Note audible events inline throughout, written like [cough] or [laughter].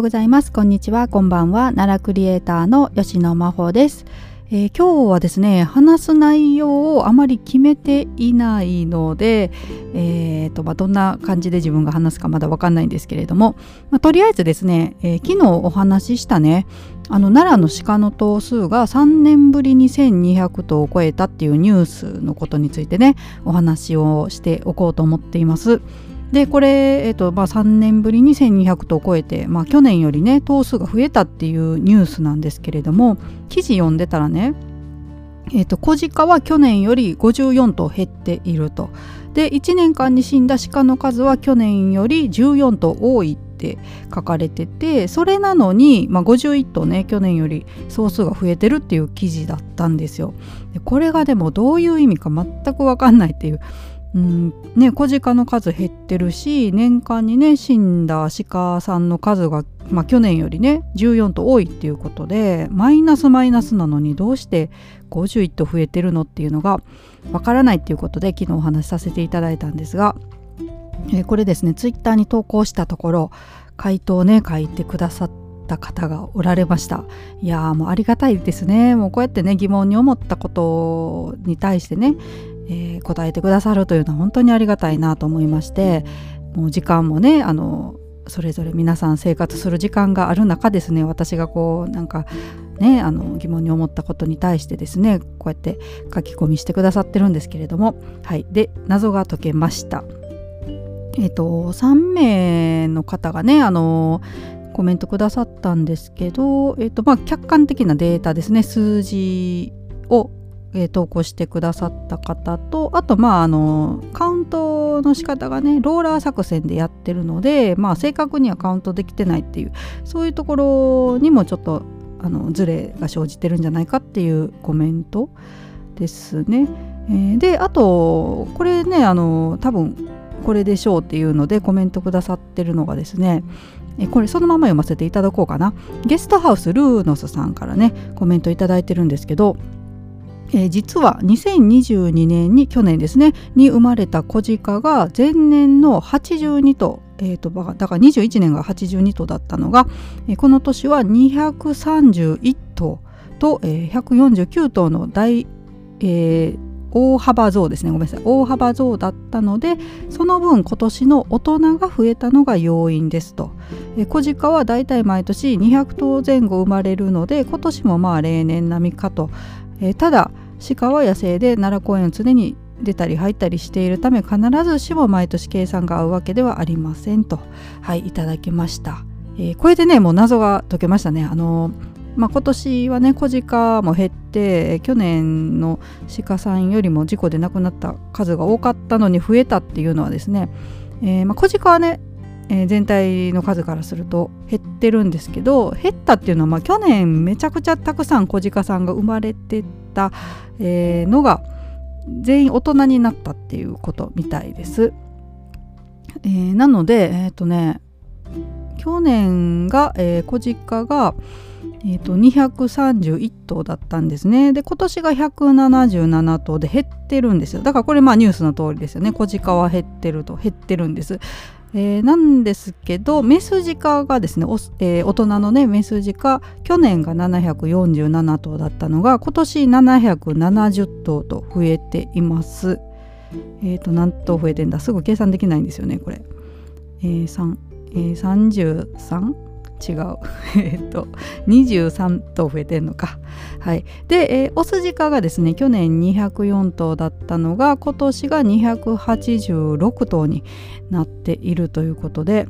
うございます。こんにちは。こんばんは。奈良クリエイターの吉野真帆です、えー、今日はですね話す内容をあまり決めていないので、えーとまあ、どんな感じで自分が話すかまだ分かんないんですけれども、まあ、とりあえずですね、えー、昨日お話ししたねあの奈良の鹿の頭数が3年ぶりに1200頭を超えたっていうニュースのことについてねお話をしておこうと思っています。でこれ、えーとまあ、3年ぶりに1200頭を超えて、まあ、去年よりね頭数が増えたっていうニュースなんですけれども記事読んでたらねえーと、小鹿は去年より54頭減っているとで1年間に死んだ鹿の数は去年より14頭多いって書かれててそれなのに、まあ、51頭ね去年より総数が増えてるっていう記事だったんですよ。でこれがでもどういう意味か全く分かんないっていううんね、小鹿の数減ってるし年間にね死んだ鹿さんの数が、まあ、去年よりね14と多いっていうことでマイナスマイナスなのにどうして51と増えてるのっていうのがわからないっていうことで昨日お話しさせていただいたんですが、えー、これですねツイッターに投稿したところ回答をね書いてくださった方がおられました。いやーもうありがたいですね。もうこうやってね疑問に思ったことに対してねえー、答えてくださるというのは本当にありがたいなと思いましてもう時間もねあのそれぞれ皆さん生活する時間がある中ですね私がこうなんかねあの疑問に思ったことに対してですねこうやって書き込みしてくださってるんですけれどもはい。で謎が解けました。えっ、ー、と3名の方がねあのコメントくださったんですけど、えーとまあ、客観的なデータですね数字をえー、投稿してくださった方とあとまああのカウントの仕方がねローラー作戦でやってるので、まあ、正確にはカウントできてないっていうそういうところにもちょっとあのズレが生じてるんじゃないかっていうコメントですね。えー、であとこれねあの多分これでしょうっていうのでコメントくださってるのがですねこれそのまま読ませていただこうかなゲストハウスルーノスさんからねコメント頂いてるんですけどえー、実は2022年に去年ですねに生まれた子鹿が前年の82頭、えーと、だから21年が82頭だったのが、えー、この年は231頭と、えー、149頭の大、えー、大幅増ですね。ごめんなさい。大幅増だったのでその分今年の大人が増えたのが要因ですと、えー、小鹿はだいたい毎年200頭前後生まれるので今年もまあ例年並みかと。え、ただ鹿は野生で奈良公園を常に出たり入ったりしているため必ずしも毎年計算が合うわけではありませんと。はいいただきました、えー、これでねもう謎が解けましたね。あのまあ、今年はね小鹿も減って去年の鹿さんよりも事故で亡くなった数が多かったのに増えたっていうのはですね、えー、まあ、小鹿はねえー、全体の数からすると減ってるんですけど減ったっていうのは、まあ、去年めちゃくちゃたくさん小鹿さんが生まれて、えー、のが全員大人になったっていうことみたいです。えー、なのでえっ、とね去年が、えー、小鹿が、えーと、231頭だったんですね。で今年が177頭で減ってるんですよ。だからこれまあニュースの通りですよね。小鹿は減ってると減ってるんです。えー、なんですけどメスジカがですね、えー、大人のねメスジカ去年が747頭だったのが今年770頭と増えています。えっ、ー、と何頭増えてんだ？すぐ計算できないんですよねこれ。えー、3えー、33? 違う [laughs] えっと23頭増えてんのかはいで、えー、オスジカがですね去年204頭だったのが今年が286頭になっているということで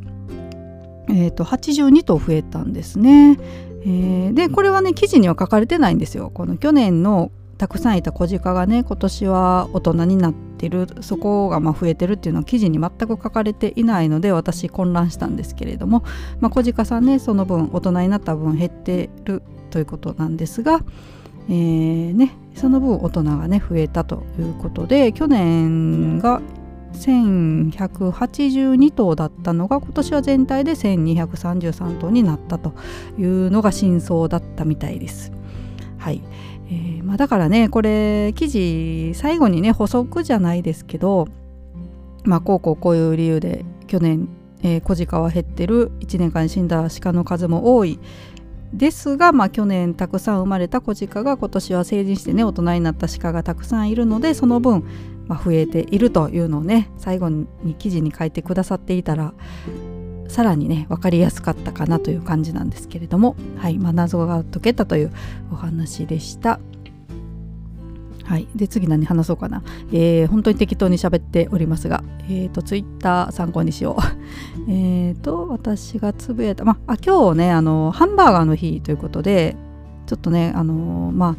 えーと、82頭増えたんですね。えー、でこれはね記事には書かれてないんですよ。この去年のたくさんいた小鹿がね今年は大人になってるそこがま増えてるっていうのは記事に全く書かれていないので私混乱したんですけれども、まあ、小鹿さんねその分大人になった分減ってるということなんですが、えーね、その分大人がね増えたということで去年が1182頭だったのが今年は全体で1233頭になったというのが真相だったみたいです。はい、えー、まあ、だからねこれ記事最後にね補足じゃないですけど、まあ、こうこうこういう理由で去年えー、小鹿は減ってる1年間に死んだ鹿の数も多い。ですが、まあ、去年たくさん生まれた子鹿が今年は成人してね大人になった鹿がたくさんいるのでその分、まあ、増えているというのをね最後に記事に書いてくださっていたらさらにね分かりやすかったかなという感じなんですけれども、はいまあ、謎が解けたというお話でした。はい、で次何話そうかな、えー、本当に適当に喋っておりますが、えーと、ツイッター参考にしよう。[laughs] えと私がつぶやいた、まあ、今日ねあのハンバーガーの日ということでちょっとねあのまあ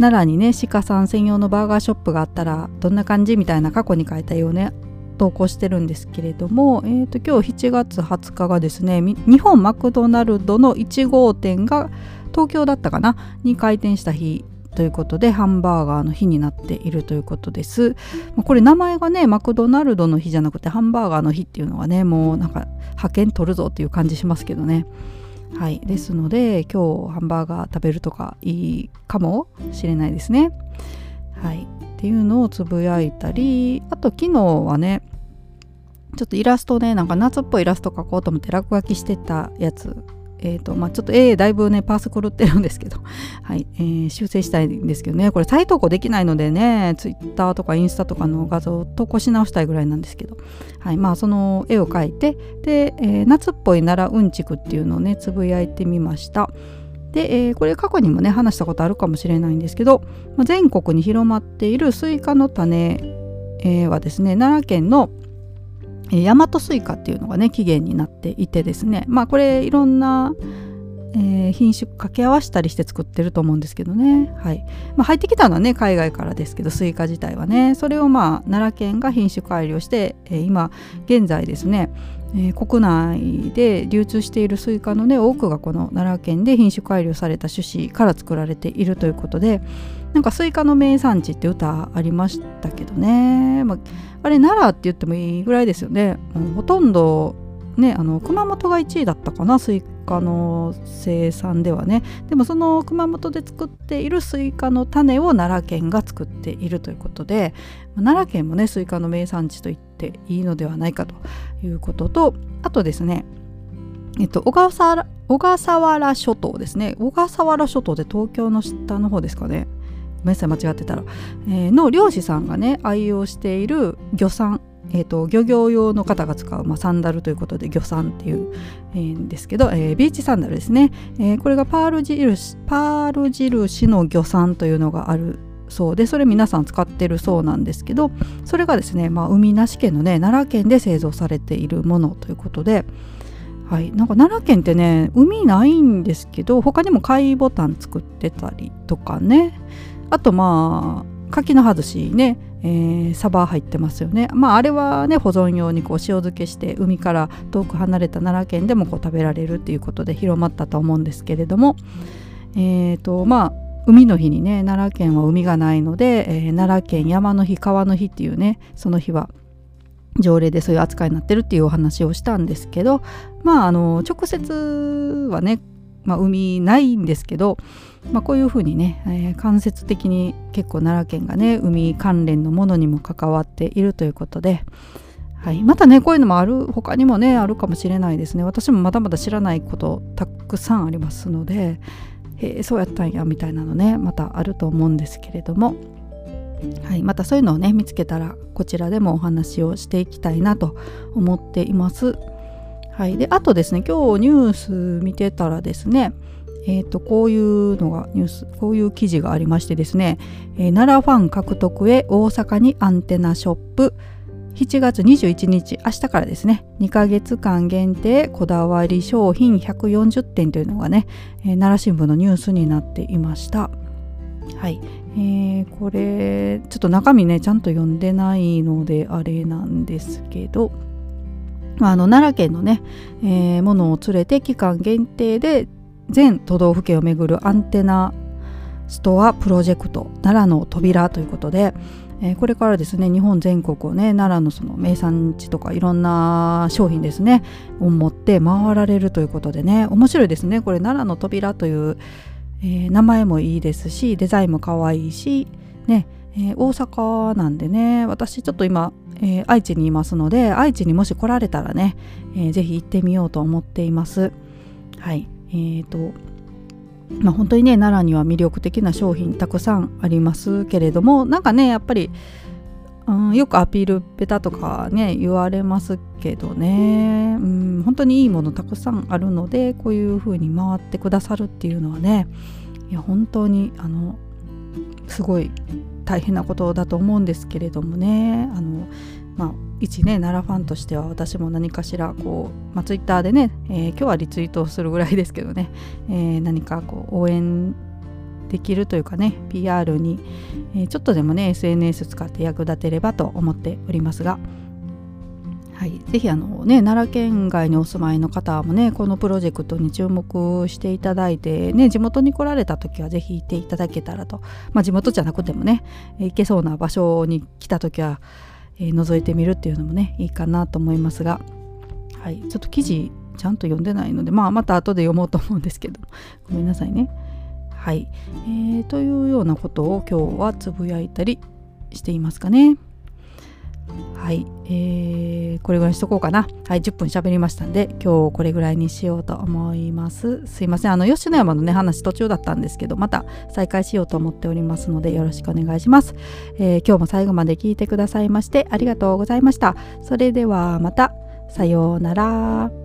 奈良にね鹿さん専用のバーガーショップがあったらどんな感じみたいな過去に書いた絵をね投稿してるんですけれども、えーと、今日7月20日がですね日本マクドナルドの1号店が東京だったかな？に開店した日ということでハンバーガーの日になっているということです。これ名前がねマクドナルドの日じゃなくてハンバーガーの日っていうのはねもうなんか派遣取るぞっていう感じしますけどね。はい、ですので今日ハンバーガー食べるとかいいかもしれないですね。はい、っていうのをつぶやいたりあと昨日はねちょっとイラストねなんか夏っぽいイラスト描こうと思って落書きしてたやつ。えーとまあ、ちょっと絵だいぶねパース狂ってるんですけど、[laughs] はいえー、修正したいんですけどね。これ再投稿できないのでねツイッターとかインスタとかの画像を投稿し直したいぐらいなんですけど、はいまあ、その絵を描いてで、えー、夏っぽい奈良うんちくっていうのをねつぶやいてみました。で、えー、これ過去にもね話したことあるかもしれないんですけど、まあ、全国に広まっているスイカの種、えー、はですね奈良県の大和スイカっていうのがね起源になっていてですねまあこれいろんな、えー、品種掛け合わせたりして作ってると思うんですけどね、はい。まあ、入ってきたのはね海外からですけどスイカ自体はね。それをまあ奈良県が品種改良して、えー、今現在ですねえー、国内で流通しているスイカのね多くがこの奈良県で品種改良された種子から作られているということでなんかスイカの名産地って歌ありましたけどね、まあ、あれ奈良って言ってもいいぐらいですよね。もうほとんどねあの熊本が1位だったかなスイカの生産ではね。でもその熊本で作っているスイカの種を奈良県が作っているということで奈良県もねスイカの名産地と言っていいのではないかということとあとですねえっと、小笠原小笠原諸島ですね。小笠原諸島で東京の下の方ですかね。ごめんなさい間違ってたら、えー、の漁師さんがね愛用しているギョサンえーと、漁業用の方が使う、まあ、サンダルということでギョサンっていう、んですけど、えー、ビーチサンダルですね、えー、これがパール印パール印のギョサンというのがあるそうでそれ皆さん使ってるそうなんですけどそれがですね、まあ、海なし県のね奈良県で製造されているものということで、はい、なんか奈良県ってね海ないんですけど他にも貝ボタン作ってたりとかね。あとまあ柿の外しね、えー、サバ入ってますよね。まああれはね保存用にこう塩漬けして海から遠く離れた奈良県でもこう食べられるっていうことで広まったと思うんですけれども。え、ー、とまあ海の日にね奈良県は海がないので、えー、奈良県山の日川の日っていうねその日は条例でそういう扱いになってるっていうお話をしたんですけどまああの直接はね、まあ、海ないんですけどまあ、こういうふうにね、えー、間接的に結構奈良県がね海関連のものにも関わっているということで、はい、またねこういうのもある他にもねあるかもしれないですね。私もまだまだ知らないことたくさんありますので、え、そうやったんやみたいなのねまたあると思うんですけれども、はい、またそういうのをね見つけたらこちらでもお話をしていきたいなと思っています。はい、であとですね今日ニュース見てたらですねえーと、こういうのがニュースこういう記事がありましてですね、えー、奈良ファン獲得へ大阪にアンテナショップ。7月21日明日からですね2ヶ月間限定こだわり商品140点というのがね、えー、奈良新聞のニュースになっていました。はい、えー、これちょっと中身ねちゃんと読んでないのであれなんですけどあの奈良県のね、えー、ものを連れて期間限定で全都道府県をめぐるアンテナストアプロジェクト奈良の扉ということで、えー、これからですね日本全国をね奈良のその名産地とかいろんな商品ですねを持って回られるということでね面白いですね。これ奈良の扉という、えー、名前もいいですしデザインも可愛いしねえー、大阪なんでね私ちょっと今えー、愛知にいますので愛知にもし来られたらね、えー、ぜひ行ってみようと思っています。はい。えーとまあ、本当にね奈良には魅力的な商品たくさんありますけれどもなんかねやっぱり、うん、よくアピールベタとかね言われますけどね、うん、本当にいいものたくさんあるのでこういう風に回ってくださるっていうのはねいや本当にあのすごい大変なことだと思うんですけれどもね。あのまあ一ね奈良ファンとしては私も何かしらこう、まあ、ツイッターでね、えー、今日はリツイートするぐらいですけどね、えー、何かこう応援できるというかね PR に、えー、ちょっとでもね SNS 使って役立てればと思っておりますが。はい、ぜひあのね奈良県外にお住まいの方もねこのプロジェクトに注目していただいてね地元に来られた時はぜひ行っていただけたらとまあ地元じゃなくてもね行けそうな場所に来た時はえー、覗いてみるっていうのもねいいかなと思いますが、はい、ちょっと記事ちゃんと読んでないので、まあ、また後で読もうと思うんですけど [laughs] ごめんなさいね。はい、えー、というようなことを今日はつぶやいたりしていますかね。はい、えー、これぐらいにしとこうかな。はい、10分喋りましたんで、今日これぐらいにしようと思います。すいません、あの、吉野山のね、話途中だったんですけど、また再開しようと思っておりますので、よろしくお願いします。えー、今日も最後まで聞いてくださいまして、ありがとうございました。それではまた、さようなら。